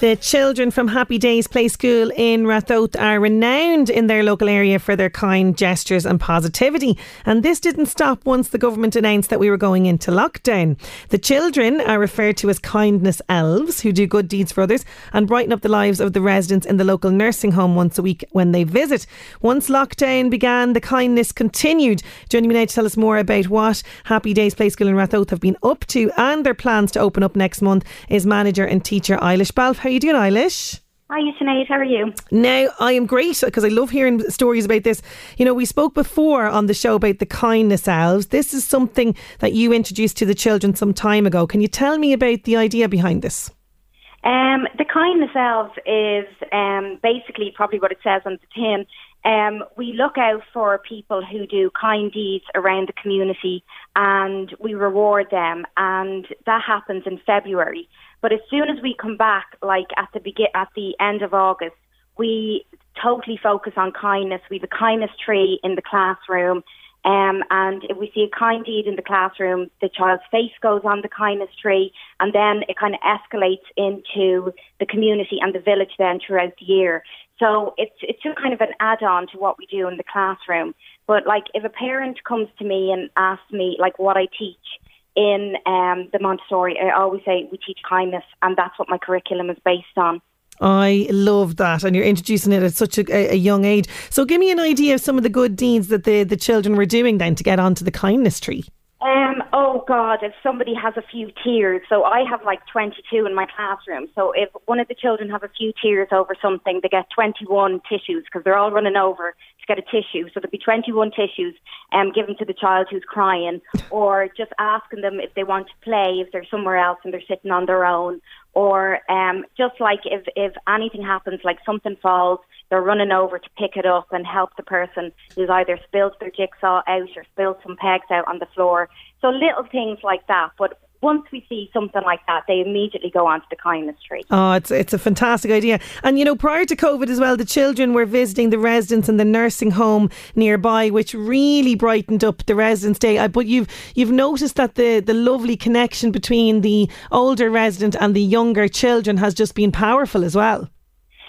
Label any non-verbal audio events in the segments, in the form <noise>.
The children from Happy Days Play School in Ratoath are renowned in their local area for their kind gestures and positivity. And this didn't stop once the government announced that we were going into lockdown. The children are referred to as kindness elves who do good deeds for others and brighten up the lives of the residents in the local nursing home once a week when they visit. Once lockdown began, the kindness continued. Joining me now to tell us more about what Happy Days Play School in Ratoath have been up to and their plans to open up next month is manager and teacher Eilish Balfe. How are you doing, Eilish? Hi, Sinead. How are you? Now, I am great because I love hearing stories about this. You know, we spoke before on the show about the kindness elves. This is something that you introduced to the children some time ago. Can you tell me about the idea behind this? Um, the kindness elves is um, basically probably what it says on the tin. Um, we look out for people who do kind deeds around the community and we reward them, and that happens in February. But as soon as we come back, like at the begin at the end of August, we totally focus on kindness. We have a kindness tree in the classroom. Um, and if we see a kind deed in the classroom, the child's face goes on the kindness tree, and then it kind of escalates into the community and the village then throughout the year. So it's it's just kind of an add-on to what we do in the classroom. But like, if a parent comes to me and asks me like what I teach in um, the Montessori, I always say we teach kindness, and that's what my curriculum is based on. I love that, and you're introducing it at such a, a, young age. So, give me an idea of some of the good deeds that the, the children were doing then to get onto the kindness tree. Um, oh God, if somebody has a few tears, so I have like 22 in my classroom. So if one of the children have a few tears over something, they get 21 tissues because they're all running over get a tissue. So there'll be 21 tissues um, given to the child who's crying, <laughs> or just asking them if they want to play, if they're somewhere else and they're sitting on their own, or um, just like if if anything happens, like something falls, they're running over to pick it up and help the person who's either spilled their jigsaw out or spilled some pegs out on the floor. So little things like that. But once we see something like that, they immediately go onto the kindness tree. Oh, it's it's a fantastic idea. And you know, prior to COVID as well, the children were visiting the residents in the nursing home nearby, which really brightened up the residents' day. Uh, but you've you've noticed that the the lovely connection between the older resident and the younger children has just been powerful as well.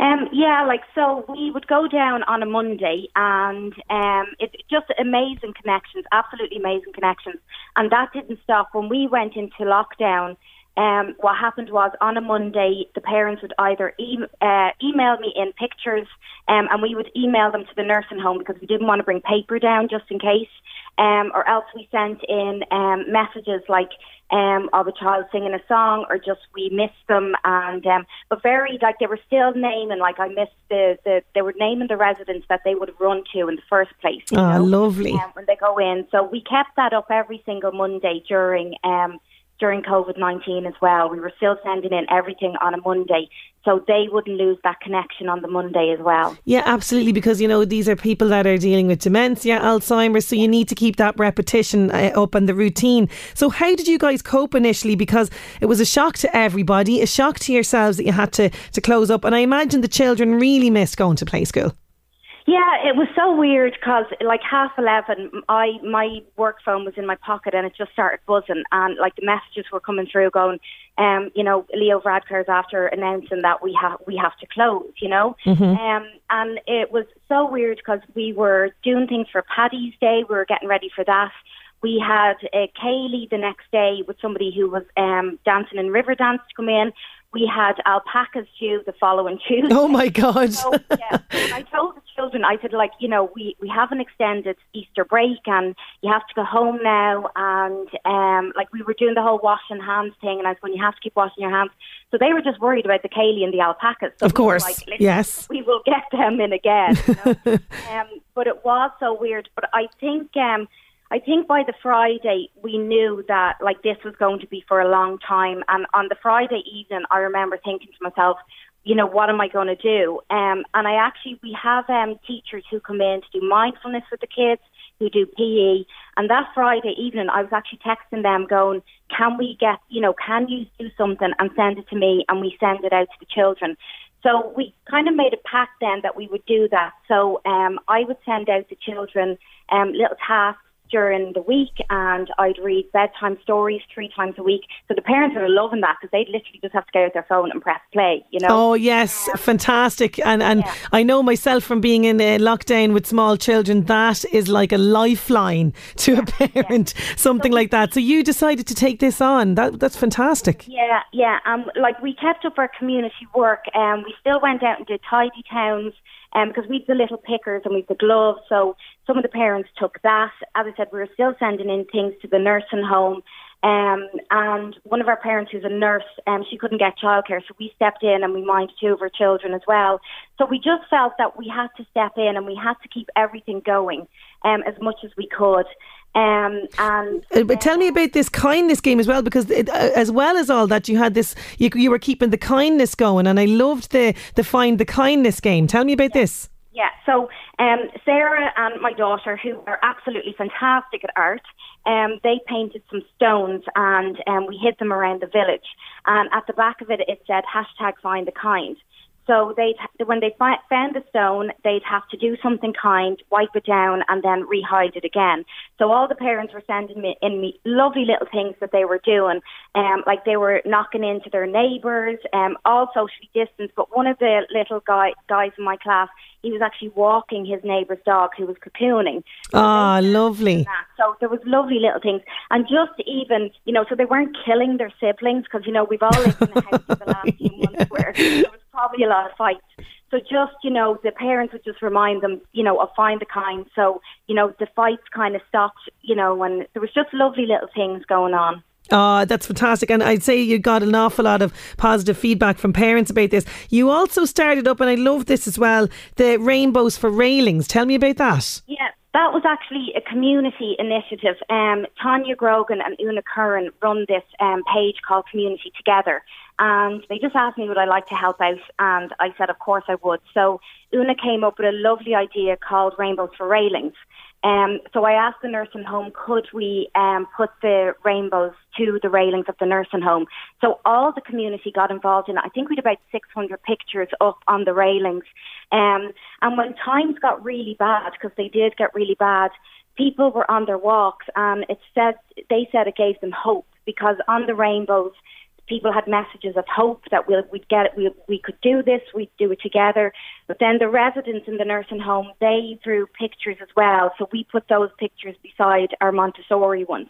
Um, yeah, like so we would go down on a Monday and um, it's just amazing connections, absolutely amazing connections. And that didn't stop when we went into lockdown. Um, what happened was on a Monday, the parents would either e- uh, email me in pictures, um, and we would email them to the nursing home because we didn't want to bring paper down just in case, um, or else we sent in um, messages like um, of a child singing a song, or just we missed them, and um, but very like they were still naming like I missed the, the they were naming the residents that they would run to in the first place. You Oh, know, lovely. when they go in. So we kept that up every single Monday during um, during COVID nineteen as well. We were still sending in everything on a Monday, so they wouldn't lose that connection on the Monday as well. Yeah, absolutely. Because you know these are people that are dealing with dementia, Alzheimer's, so you need to keep that repetition uh, up and the routine. So, how did you guys cope initially? Because it was a shock to everybody, a shock to yourselves that you had to to close up, and I imagine the children really missed going to play school. Yeah, it was so weird because like half eleven, I my work phone was in my pocket and it just started buzzing, and like the messages were coming through, going, um, you know, Leo Varadkar's after announcing that we have we have to close, you know, um, and it was so weird because we were doing things for Paddy's Day, we were getting ready for that. We had a céilí the next day with somebody who was um, dancing in Riverdance to come in. We had alpacas due the following Tuesday. Oh my God. So, yeah, I told the children, I said, like, you know, we, we have an extended Easter break and you have to go home now. And, um, like, we were doing the whole washing hands thing. And I was going, you have to keep washing your hands. So they were just worried about the céilí and the alpacas. So of we course. like, yes. We will get them in again. You know? <laughs> um, but it was so weird. But I think, um, I think by the Friday we knew that like this was going to be for a long time. And on the Friday evening, I remember thinking to myself, you know, what am I going to do? Um, and I actually we have um, teachers who come in to do mindfulness with the kids, who do PE. And that Friday evening, I was actually texting them, going, "Can we get, you know, can you do something and send it to me, and we send it out to the children." So we kind of made a pact then that we would do that. So um, I would send out the children um, little tasks during the week and I'd read bedtime stories three times a week. So the parents are loving that because they'd literally just have to get out their phone and press play, you know. Oh yes, fantastic! And and Yeah. I know myself from being in a lockdown with small children, that is like a lifeline <laughs> to a parent, something like that. So you decided to take this on. That that's fantastic. Yeah, yeah. Um, like we kept up our community work. Um, we still went out and did tidy towns. Um, because we've the little pickers and we've the gloves. So some of the parents took that. As I said, we were still sending in things to the nursing home. Um, and one of our parents who's a nurse, um, she couldn't get childcare, so we stepped in and we minded two of her children as well. So we just felt that we had to step in and we had to keep everything going um, as much as we could. Um, and Uh, But tell me about this kindness game as well, because it, uh, as well as all that, you had this. You, you were keeping the kindness going, and I loved the the find the kindness game. Tell me about this. Yeah, so um, Sarah and my daughter, who are absolutely fantastic at art, um, they painted some stones and um, we hid them around the village. And at the back of it, it said hashtag find the kind. So they'd when they found the stone, they'd have to do something kind, wipe it down, and then rehide it again. So all the parents were sending me in me lovely little things that they were doing, um, like they were knocking into their neighbours, um, all socially distanced. But one of the little guy, guys in my class, he was actually walking his neighbour's dog who was cocooning. Ah, lovely. So there was lovely little things, and just even you know, so they weren't killing their siblings because you know we've all lived in a house for the last few months where <laughs> there was probably a lot of fights. So just you know, the parents would just remind them, you know, of find the kind. So you know, the fights kind of stopped, you know, and there was just lovely little things going on. Ah, that's fantastic. And I'd say you got an awful lot of positive feedback from parents about this. You also started up, and I love this as well, the Rainbows for Railings. Tell me about that. Yeah, that was actually a community initiative. Um, Tanya Grogan and Una Curran run this um, page called Community Together. And they just asked me would I like to help out, and I said, of course I would. So Una came up with a lovely idea called Rainbows for Railings. Um, so I asked the nursing home, could we um, put the rainbows to the railings of the nursing home? So all the community got involved in it. I think we had about 600 pictures up on the railings. Um, and when times got really bad, because they did get really bad, people were on their walks, and it said they said it gave them hope because on the rainbows people had messages of hope that we'll, we'd get it, we, we could do this, we'd do it together. But then the residents in the nursing home, they drew pictures as well. So we put those pictures beside our Montessori ones.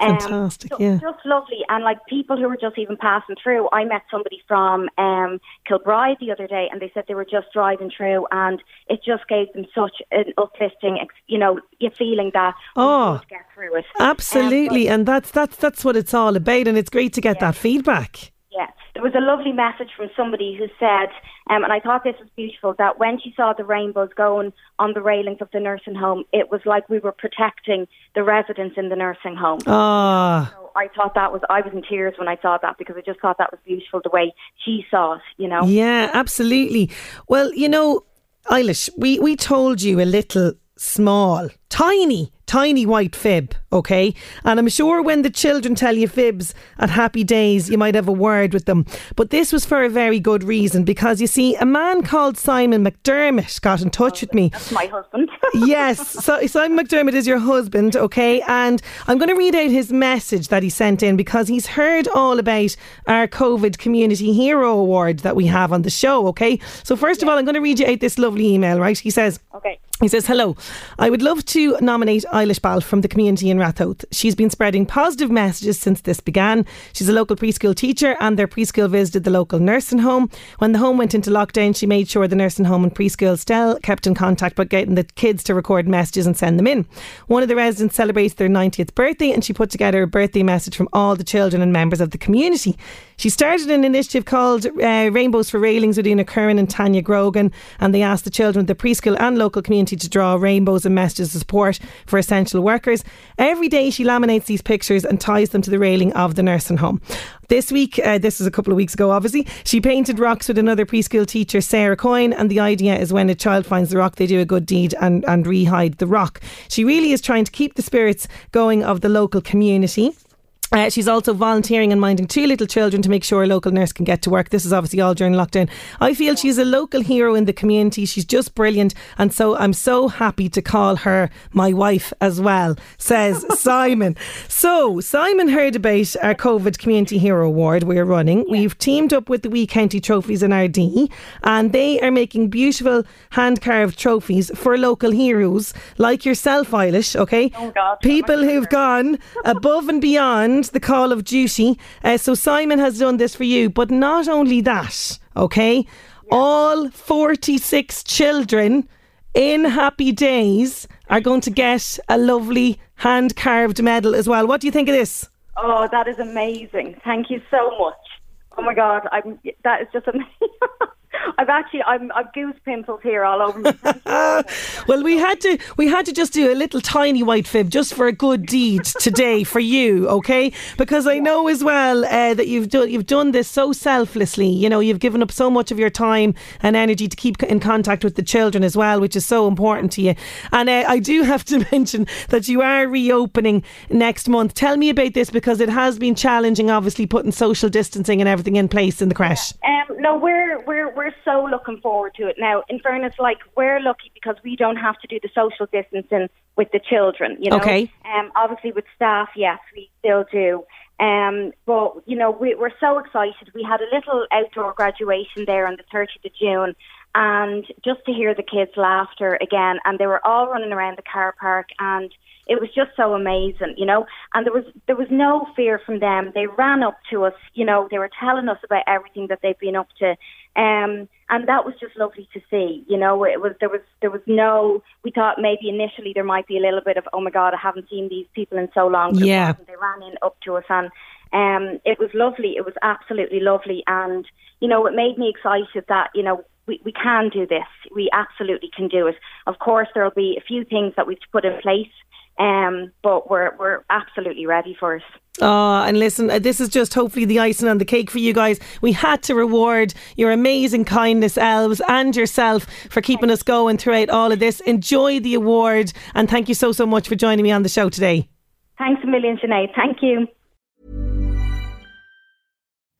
Um, Fantastic, so yeah. Just lovely. And like people who were just even passing through, I met somebody from um, Kilbride the other day and they said they were just driving through and it just gave them such an uplifting, you know, a feeling that Oh. we get through it. Absolutely, Um, and that's that's that's what it's all about, and it's great to get that feedback. Was a lovely message from somebody who said, um, and I thought this was beautiful, that when she saw the rainbows going on the railings of the nursing home, it was like we were protecting the residents in the nursing home. Ah, So I thought that was, I was in tears when I saw that because I just thought that was beautiful the way she saw it, you know? yeah, absolutely. Well, you know, Eilish, we we told you a little small, tiny, tiny white fib, okay? And I'm sure when the children tell you fibs at happy days, you might have a word with them. But this was for a very good reason because you see, a man called Simon McDermott got in touch with me. That's my husband. <laughs> yes, so Simon McDermott is your husband, okay? And I'm going to read out his message that he sent in because he's heard all about our COVID Community Hero Award that we have on the show, okay? So, first of all, I'm going to read you out this lovely email, right? He says, okay. He says, Hello, I would love to nominate Eilish Balfe from the community in Ratoath. She's been spreading positive messages since this began. She's a local preschool teacher, and their preschool visited the local nursing home. When the home went into lockdown, she made sure the nursing home and preschool still kept in contact by getting the kids to record messages and send them in. One of the residents celebrates their 90th birthday, and she put together a birthday message from all the children and members of the community. She started an initiative called uh, Rainbows for Railings with Una Curran and Tanya Grogan, and they asked the children of the preschool and local community to draw rainbows and messages of support for essential workers. Every day she laminates these pictures and ties them to the railing of the nursing home. This week, uh, this is a couple of weeks ago, obviously, she painted rocks with another preschool teacher, Sarah Coyne, and the idea is when a child finds the rock, they do a good deed and, and rehide the rock. She really is trying to keep the spirits going of the local community. Uh, she's also volunteering and minding two little children to make sure a local nurse can get to work. This is obviously all during lockdown. I feel she's a local hero in the community. She's just brilliant. And so I'm so happy to call her my wife as well, says <laughs> Simon. So Simon heard about our COVID Community Hero Award we're running. We've teamed up with the Wee County Trophies in Ardee and they are making beautiful hand carved trophies for local heroes like yourself, Eilish, okay? Oh God. People who've gone above and beyond the call of duty. Uh, so Simon has done this for you, but not only that, okay? All 46 children in Happy Days are going to get a lovely hand carved medal as well. What do you think of this? Oh, that is amazing. Thank you so much. Oh my God, I'm, that is just <laughs> amazing. I've actually, I'm, I've goose pimples here all over me. <laughs> well, we had to, we had to just do a little tiny white fib just for a good deed today for you, okay? Because I know as well uh, that you've done, you've done this so selflessly. You know, you've given up so much of your time and energy to keep in contact with the children as well, which is so important to you. And uh, I do have to <laughs> mention that you are reopening next month. Tell me about this because it has been challenging, obviously, putting social distancing and everything in place in the crèche. Um, no, we're we're we're so looking forward to it. Now, in fairness, like we're lucky because we don't have to do the social distancing with the children. You know, Okay. Um, obviously with staff, yes, we still do. Um, but you know, we, we're so excited. We had a little outdoor graduation there on the 30th of June, and just to hear the kids' laughter again, and they were all running around the car park, and it was just so amazing, you know. And there was there was no fear from them. They ran up to us, you know. They were telling us about everything that they've been up to, um, and that was just lovely to see. You know, it was there was there was no. We thought maybe initially there might be a little bit of oh my god, I haven't seen these people in so long. Yeah. they ran in up to us and. Um, it was lovely. It was absolutely lovely, and you know, it made me excited that you know we, we can do this. We absolutely can do it. Of course, there will be a few things that we've to put in place, um, but we're we're absolutely ready for it. Oh, and listen, uh, this is just hopefully the icing on the cake for you guys. We had to reward your amazing kindness, elves, and yourself for keeping us going throughout all of this. Enjoy the award, and thank you so, so much for joining me on the show today. Thanks a million, Sinead. Thank you.